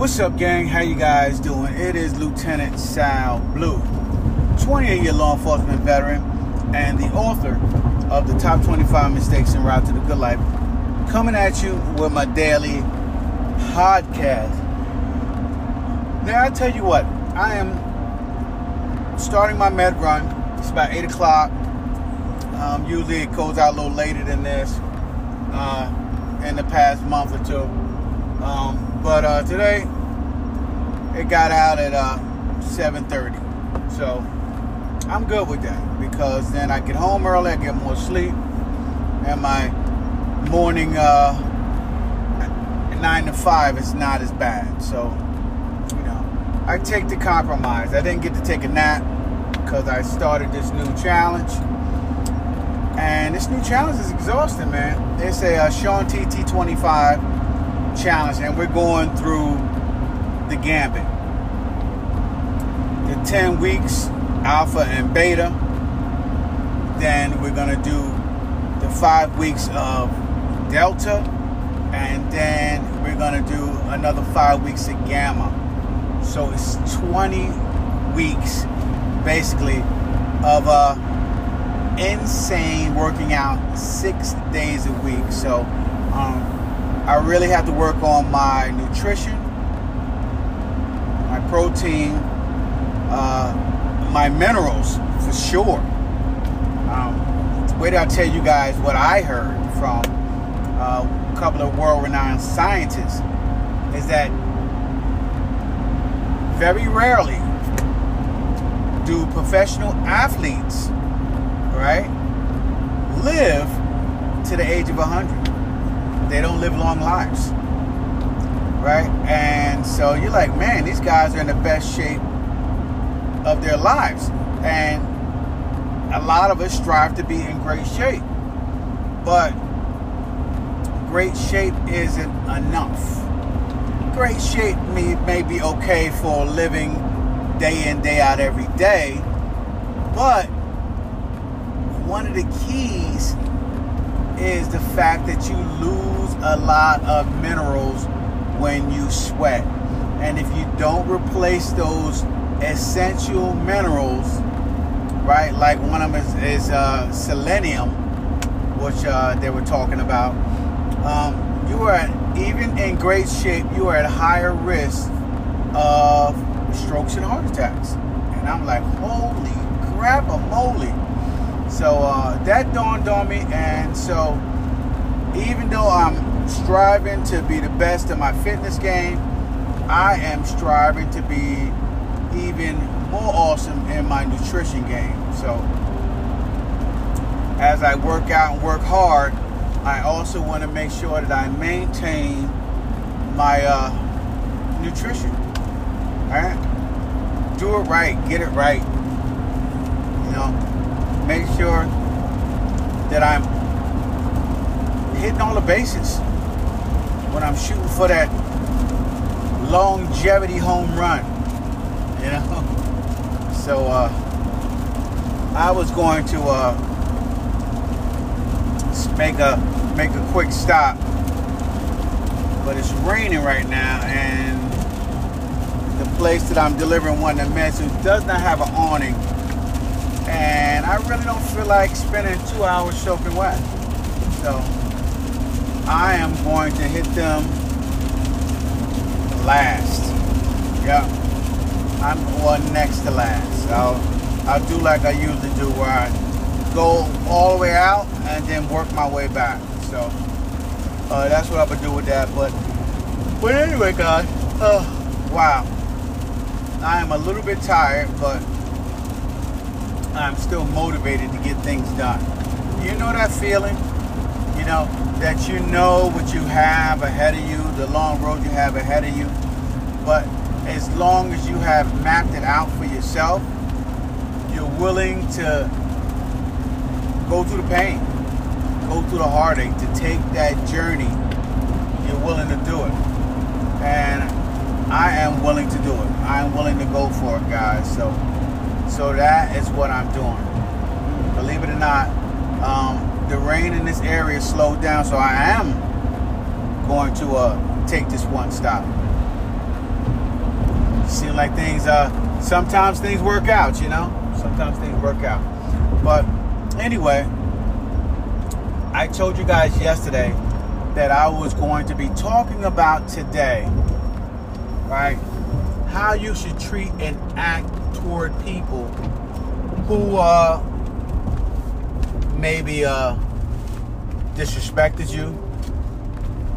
What's up, gang? How you guys doing? It is Lieutenant Sal Blue, 28-year law enforcement veteran and the author of the Top 25 Mistakes en Route to the Good Life, coming at you with my daily podcast. Now, I tell you what, I am starting my med run. It's about 8 o'clock. Um, usually it goes out a little later than this uh, in the past month or two. Um, but uh, today it got out at uh, 7:30, so I'm good with that because then I get home early, I get more sleep, and my morning uh, nine to five is not as bad. So you know, I take the compromise. I didn't get to take a nap because I started this new challenge. And this new challenge is exhausting, man. It's a uh, Shaun T T25 challenge, and we're going through the gambit. The 10 weeks, alpha and beta. Then we're going to do the five weeks of delta, and then we're going to do another five weeks of gamma. So it's 20 weeks, basically, of uh, insane working out six days a week. So, um, I really have to work on my nutrition, my protein, uh, my minerals for sure. Um, wait till I tell you guys what I heard from uh, a couple of world-renowned scientists is that very rarely do professional athletes, right, live to the age of 100 they don't live long lives. Right? And so you're like, man, these guys are in the best shape of their lives. And a lot of us strive to be in great shape. But great shape isn't enough. Great shape may, may be okay for living day in, day out every day. But one of the keys is the fact that you lose a lot of minerals when you sweat. And if you don't replace those essential minerals, right, like one of them is, is uh, selenium, which uh, they were talking about, um, you are even in great shape, you are at higher risk of strokes and heart attacks. And I'm like, holy crap, a moly. So uh, that dawned on me, and so even though I'm striving to be the best in my fitness game, I am striving to be even more awesome in my nutrition game. So as I work out and work hard, I also want to make sure that I maintain my uh, nutrition. All right, do it right, get it right. You know make sure that I'm hitting all the bases when I'm shooting for that longevity home run. You know? So uh, I was going to uh, make a make a quick stop, but it's raining right now, and the place that I'm delivering one of the messages does not have an awning and I really don't feel like spending two hours soaking wet. So I am going to hit them last. Yep. I'm or next to last. So I'll do like I usually do where I go all the way out and then work my way back. So uh, that's what I'm gonna do with that. But but anyway guys, uh, wow. I am a little bit tired, but I'm still motivated to get things done. You know that feeling? You know, that you know what you have ahead of you, the long road you have ahead of you. But as long as you have mapped it out for yourself, you're willing to go through the pain, go through the heartache, to take that journey. You're willing to do it. And I am willing to do it. I am willing to go for it, guys. So so that is what I'm doing. Believe it or not, um, the rain in this area slowed down, so I am going to uh, take this one stop. seem like things uh sometimes things work out, you know. Sometimes things work out. But anyway, I told you guys yesterday that I was going to be talking about today, right? How you should treat and act toward people who uh maybe uh disrespected you,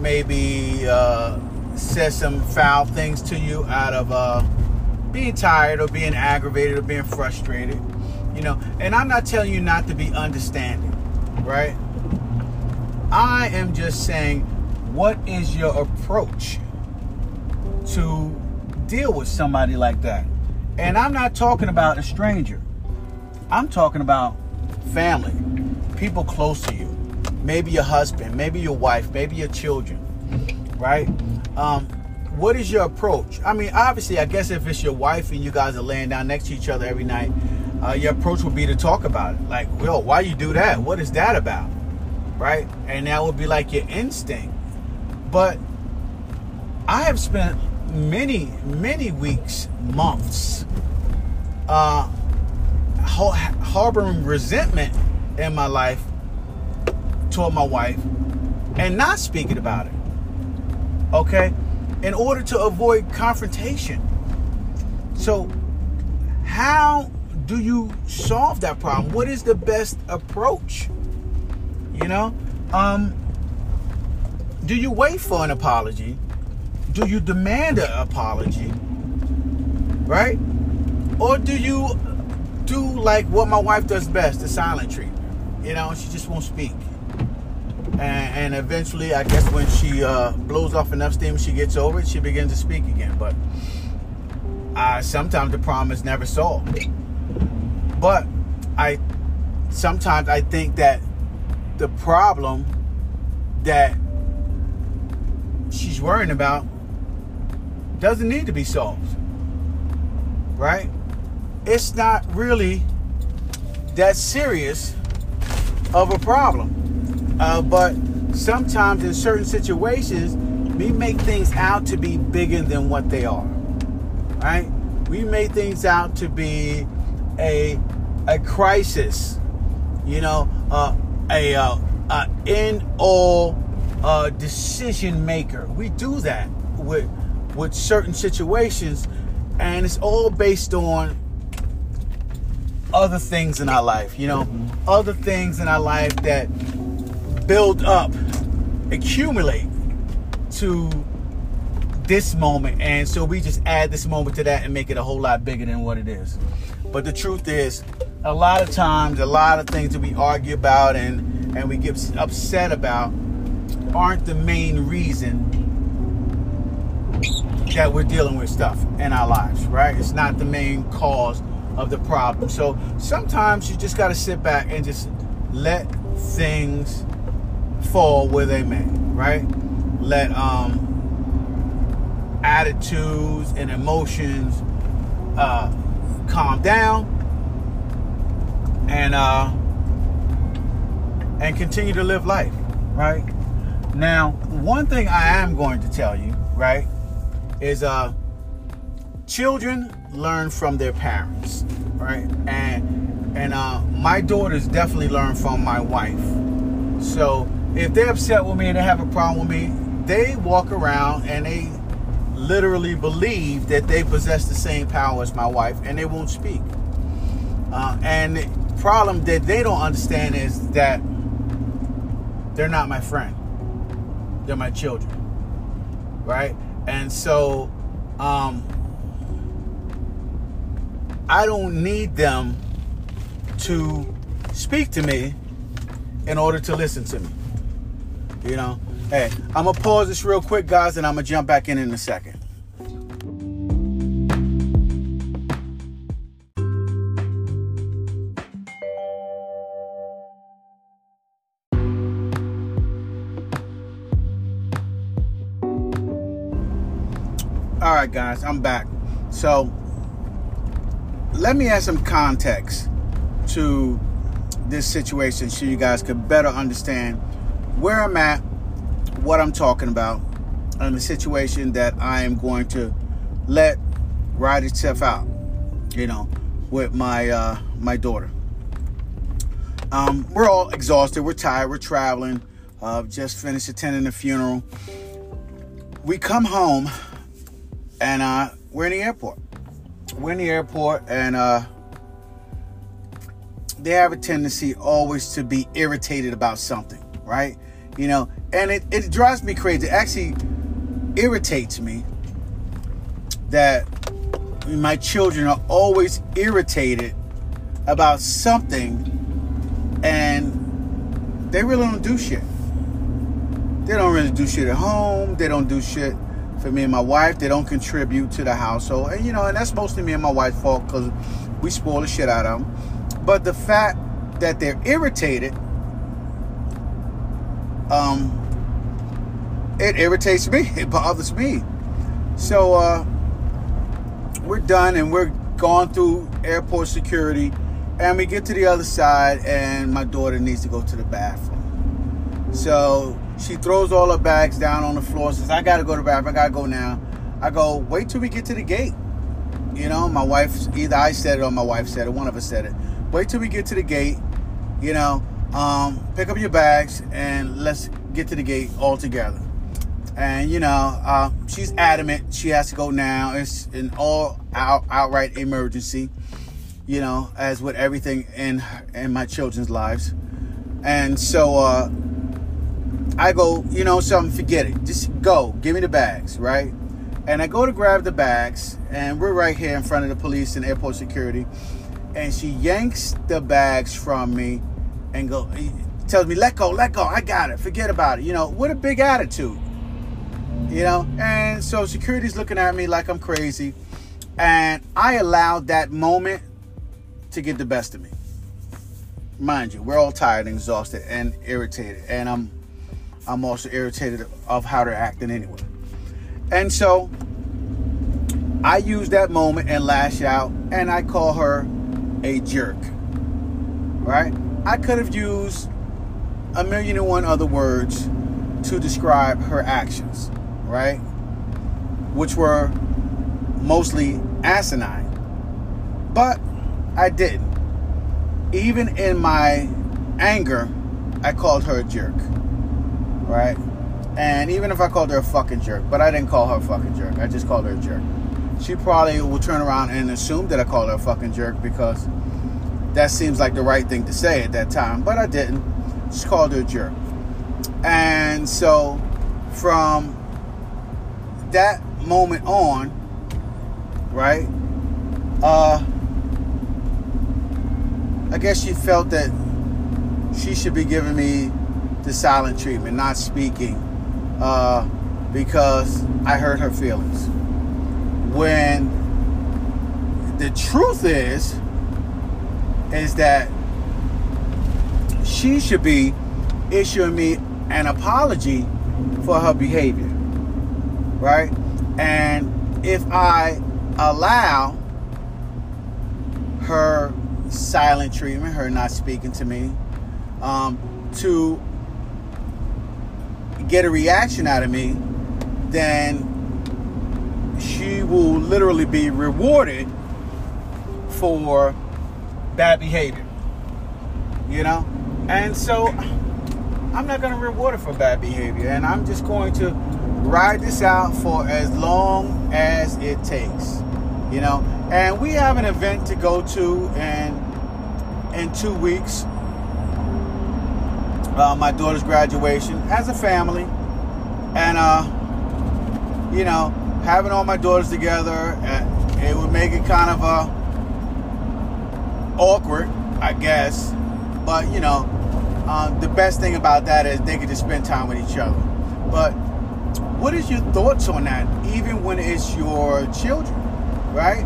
maybe uh said some foul things to you out of uh being tired or being aggravated or being frustrated, you know. And I'm not telling you not to be understanding, right? I am just saying, what is your approach to deal with somebody like that? And I'm not talking about a stranger. I'm talking about family, people close to you, maybe your husband, maybe your wife, maybe your children, right? Um, what is your approach? I mean, obviously, I guess if it's your wife and you guys are laying down next to each other every night, uh, your approach would be to talk about it. Like, well, why you do that? What is that about? Right? And that would be like your instinct. But I have spent many, many weeks, months, uh, harboring resentment in my life toward my wife and not speaking about it. Okay? in order to avoid confrontation. So, how do you solve that problem? What is the best approach? You know, um, do you wait for an apology? Do you demand an apology? Right? Or do you do like what my wife does best, the silent treatment? You know, she just won't speak and, and eventually, I guess when she uh, blows off enough steam, she gets over it, she begins to speak again. But uh, sometimes the problem is never solved. But I sometimes I think that the problem that she's worrying about doesn't need to be solved. Right? It's not really that serious of a problem. Uh, but sometimes in certain situations, we make things out to be bigger than what they are. Right? We make things out to be a a crisis. You know, uh, a uh, uh, in all uh, decision maker. We do that with with certain situations, and it's all based on other things in our life. You know, other things in our life that build up, accumulate to this moment. And so we just add this moment to that and make it a whole lot bigger than what it is. But the truth is, a lot of times, a lot of things that we argue about and, and we get upset about aren't the main reason that we're dealing with stuff in our lives, right? It's not the main cause of the problem. So sometimes you just got to sit back and just let things fall where they may, right? Let um, attitudes and emotions uh, calm down and uh, and continue to live life, right? Now, one thing I am going to tell you, right, is uh, children learn from their parents, right? And and uh, my daughters definitely learn from my wife. So if they're upset with me and they have a problem with me, they walk around and they literally believe that they possess the same power as my wife and they won't speak. Uh, and the problem that they don't understand is that they're not my friend, they're my children. Right? And so, um, I don't need them to speak to me in order to listen to me. You know, hey, I'm gonna pause this real quick, guys, and I'm gonna jump back in in a second. Guys, I'm back. So, let me add some context to this situation so you guys could better understand where I'm at, what I'm talking about, and the situation that I am going to let ride itself out, you know, with my uh, my daughter. Um, we're all exhausted. We're tired. We're traveling. Uh, just finished attending the funeral. We come home, and uh, we're in the airport. We're in the airport, and uh, they have a tendency always to be irritated about something, right? You know, and it, it drives me crazy. It actually irritates me that my children are always irritated about something and they really don't do shit. They don't really do shit at home. They don't do shit for me and my wife. They don't contribute to the household. And you know, and that's mostly me and my wife's fault because we spoil the shit out of them. But the fact that they're irritated, um, it irritates me. It bothers me. So uh, we're done and we're going through airport security and we get to the other side, and my daughter needs to go to the bathroom. So she throws all her bags down on the floor, says, I gotta go to the bathroom, I gotta go now. I go, wait till we get to the gate. You know, my wife, either I said it or my wife said it, one of us said it. Wait till we get to the gate, you know, um, pick up your bags and let's get to the gate all together. And, you know, uh, she's adamant she has to go now. It's an all out, outright emergency you know, as with everything in in my children's lives. And so uh, I go, you know, something, forget it. Just go, give me the bags, right? And I go to grab the bags, and we're right here in front of the police and airport security. And she yanks the bags from me and go tells me, let go, let go, I got it, forget about it. You know, what a big attitude. You know, and so security's looking at me like I'm crazy. And I allowed that moment to get the best of me. Mind you, we're all tired and exhausted and irritated, and I'm I'm also irritated of how they're acting anyway. And so I use that moment and lash out, and I call her a jerk. Right? I could have used a million and one other words to describe her actions, right? Which were mostly asinine. But I didn't. Even in my anger, I called her a jerk. Right? And even if I called her a fucking jerk, but I didn't call her a fucking jerk. I just called her a jerk. She probably will turn around and assume that I called her a fucking jerk because that seems like the right thing to say at that time, but I didn't. Just called her a jerk. And so from that moment on, right? Uh I guess she felt that she should be giving me the silent treatment, not speaking, uh, because I hurt her feelings. When the truth is, is that she should be issuing me an apology for her behavior, right? And if I allow her silent treatment, her not speaking to me, um, to get a reaction out of me, then she will literally be rewarded for bad behavior. You know? And so I'm not going to reward her for bad behavior. And I'm just going to ride this out for as long as it takes. You know? And we have an event to go to and in two weeks. Uh, my daughter's graduation as a family, and uh, you know, having all my daughters together, it would make it kind of uh, awkward, I guess. But you know, uh, the best thing about that is they get to spend time with each other. But what is your thoughts on that? Even when it's your children, right?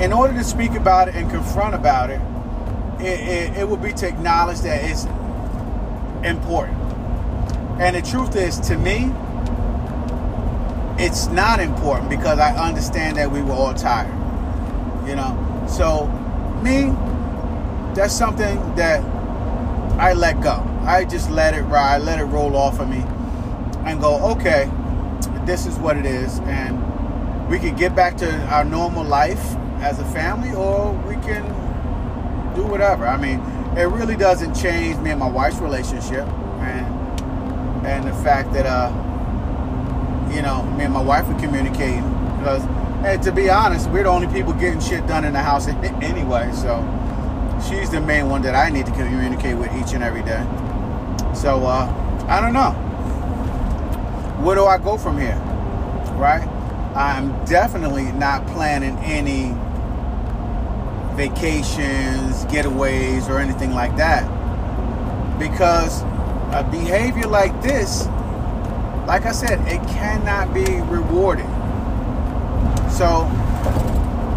in order to speak about it and confront about it, it, it, it would be to acknowledge that it's important. And the truth is, to me, it's not important because I understand that we were all tired. You know, so me, that's something that I let go. I just let it ride, let it roll off of me, and go, okay, this is what it is, and we can get back to our normal life as a family, or we can do whatever. I mean, it really doesn't change me and my wife's relationship, and and the fact that uh, you know, me and my wife are communicating because, hey, to be honest, we're the only people getting shit done in the house anyway. So she's the main one that I need to communicate with each and every day. So uh, I don't know. Where do I go from here? Right? I'm definitely not planning any vacations, getaways, or anything like that. Because a behavior like this, like I said, it cannot be rewarded. So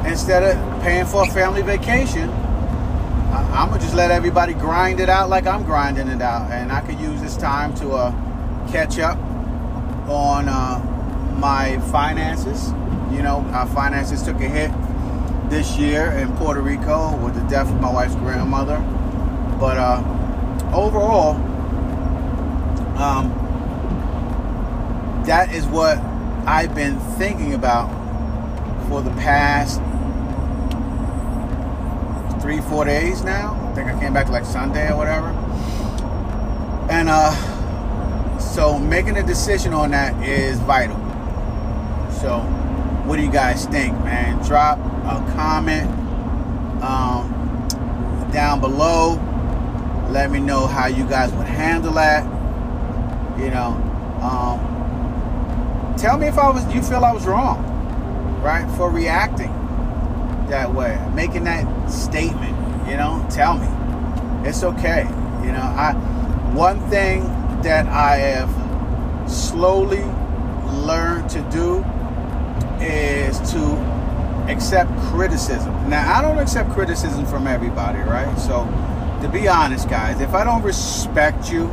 instead of paying for a family vacation, I'm gonna just let everybody grind it out like I'm grinding it out, and I could use this time to uh, catch up on uh, my finances. You know, our finances took a hit this year in Puerto Rico with the death of my wife's grandmother. But uh, overall, um, that is what I've been thinking about for the past three, four days now. I think I came back like Sunday or whatever. And uh, so making a decision on that is vital. So, what do you guys think, man? Drop a comment um, down below. Let me know how you guys would handle that. You know, um, tell me if I was you feel I was wrong, right, for reacting that way, making that statement. You know, tell me it's okay. You know, I one thing that I have slowly learned to do is to accept criticism. Now, I don't accept criticism from everybody, right? So, to be honest, guys, if I don't respect you,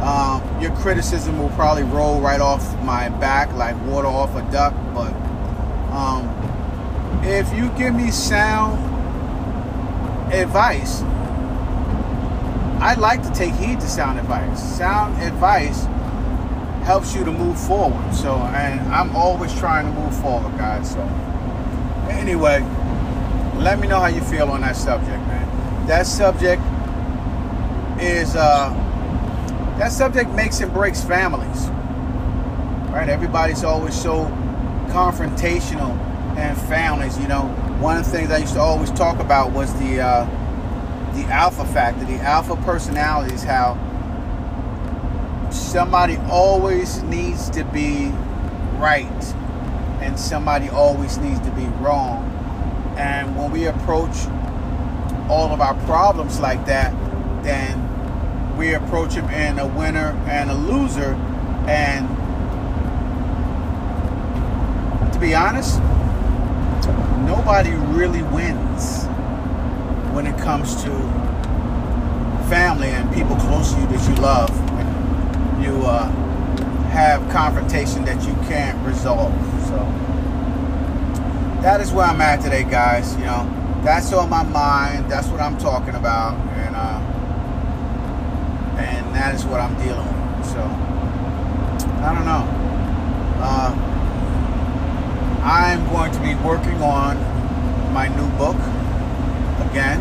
um, your criticism will probably roll right off my back like water off a duck. But um, if you give me sound advice, I'd like to take heed to sound advice. Sound advice helps you to move forward. So, and I'm always trying to move forward, guys. So, anyway, let me know how you feel on that subject, man. That subject is uh, that subject makes and breaks families, right? Everybody's always so confrontational and families. You know, one of the things I used to always talk about was the uh, the alpha factor, the alpha personalities, how somebody always needs to be right and somebody always needs to be wrong. And when we approach all of our problems like that, then we approach them in a winner and a loser. And to be honest, nobody really wins when it comes to family and people close to you that you love. Uh, have confrontation that you can't resolve. So that is where I'm at today, guys. You know, that's on my mind. That's what I'm talking about, and uh, and that is what I'm dealing with. So I don't know. Uh, I'm going to be working on my new book again.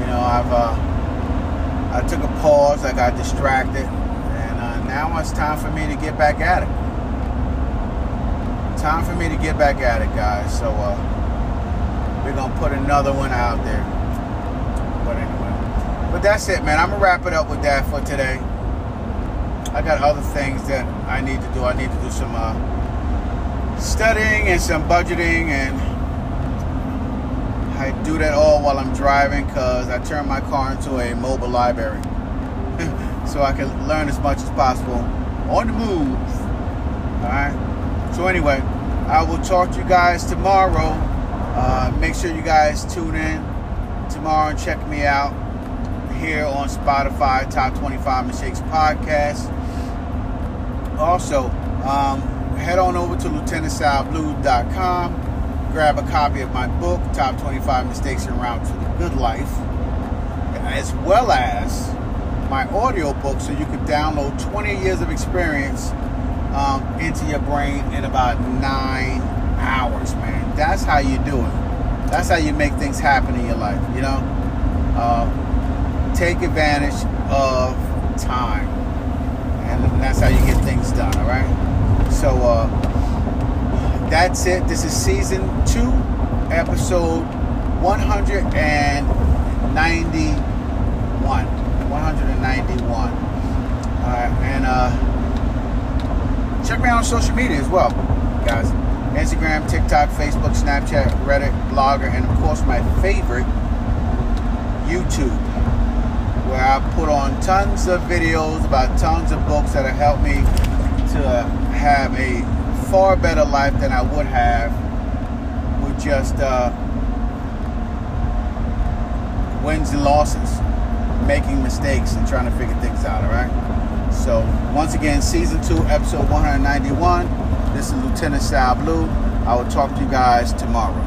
You know, I've uh, I took a pause. I got distracted now it's time for me to get back at it. Time for me to get back at it, guys. So uh, we're gonna put another one out there. But anyway, but that's it, man. I'm gonna wrap it up with that for today. I got other things that I need to do. I need to do some uh, studying and some budgeting, and I do that all while I'm driving because I turn my car into a mobile library so I can learn as much as possible on the move. All right. So anyway, I will talk to you guys tomorrow. Uh, make sure you guys tune in tomorrow and check me out here on Spotify Top 25 Mistakes Podcast. Also, um, head on over to lieutenantsalblue.com. Grab a copy of my book, Top 25 Mistakes en Route to the Good Life, as well as my audio book so you could download 20 years of experience um, into your brain in about nine hours, man. That's how you do it. That's how you make things happen in your life, you know? Uh, take advantage of time. And that's how you get things done, all right? So, uh, that's it. This is season two, episode 191. 191. All right, and uh, check me out on social media as well, guys. Instagram, TikTok, Facebook, Snapchat, Reddit, Blogger, and of course my favorite, YouTube, where I put on tons of videos about tons of books that have helped me to have a far better life than I would have with just uh, wins and losses, making mistakes and trying to figure things out, all right? So, once again, season two, episode 191. This is Lieutenant Sal Blue. I will talk to you guys tomorrow.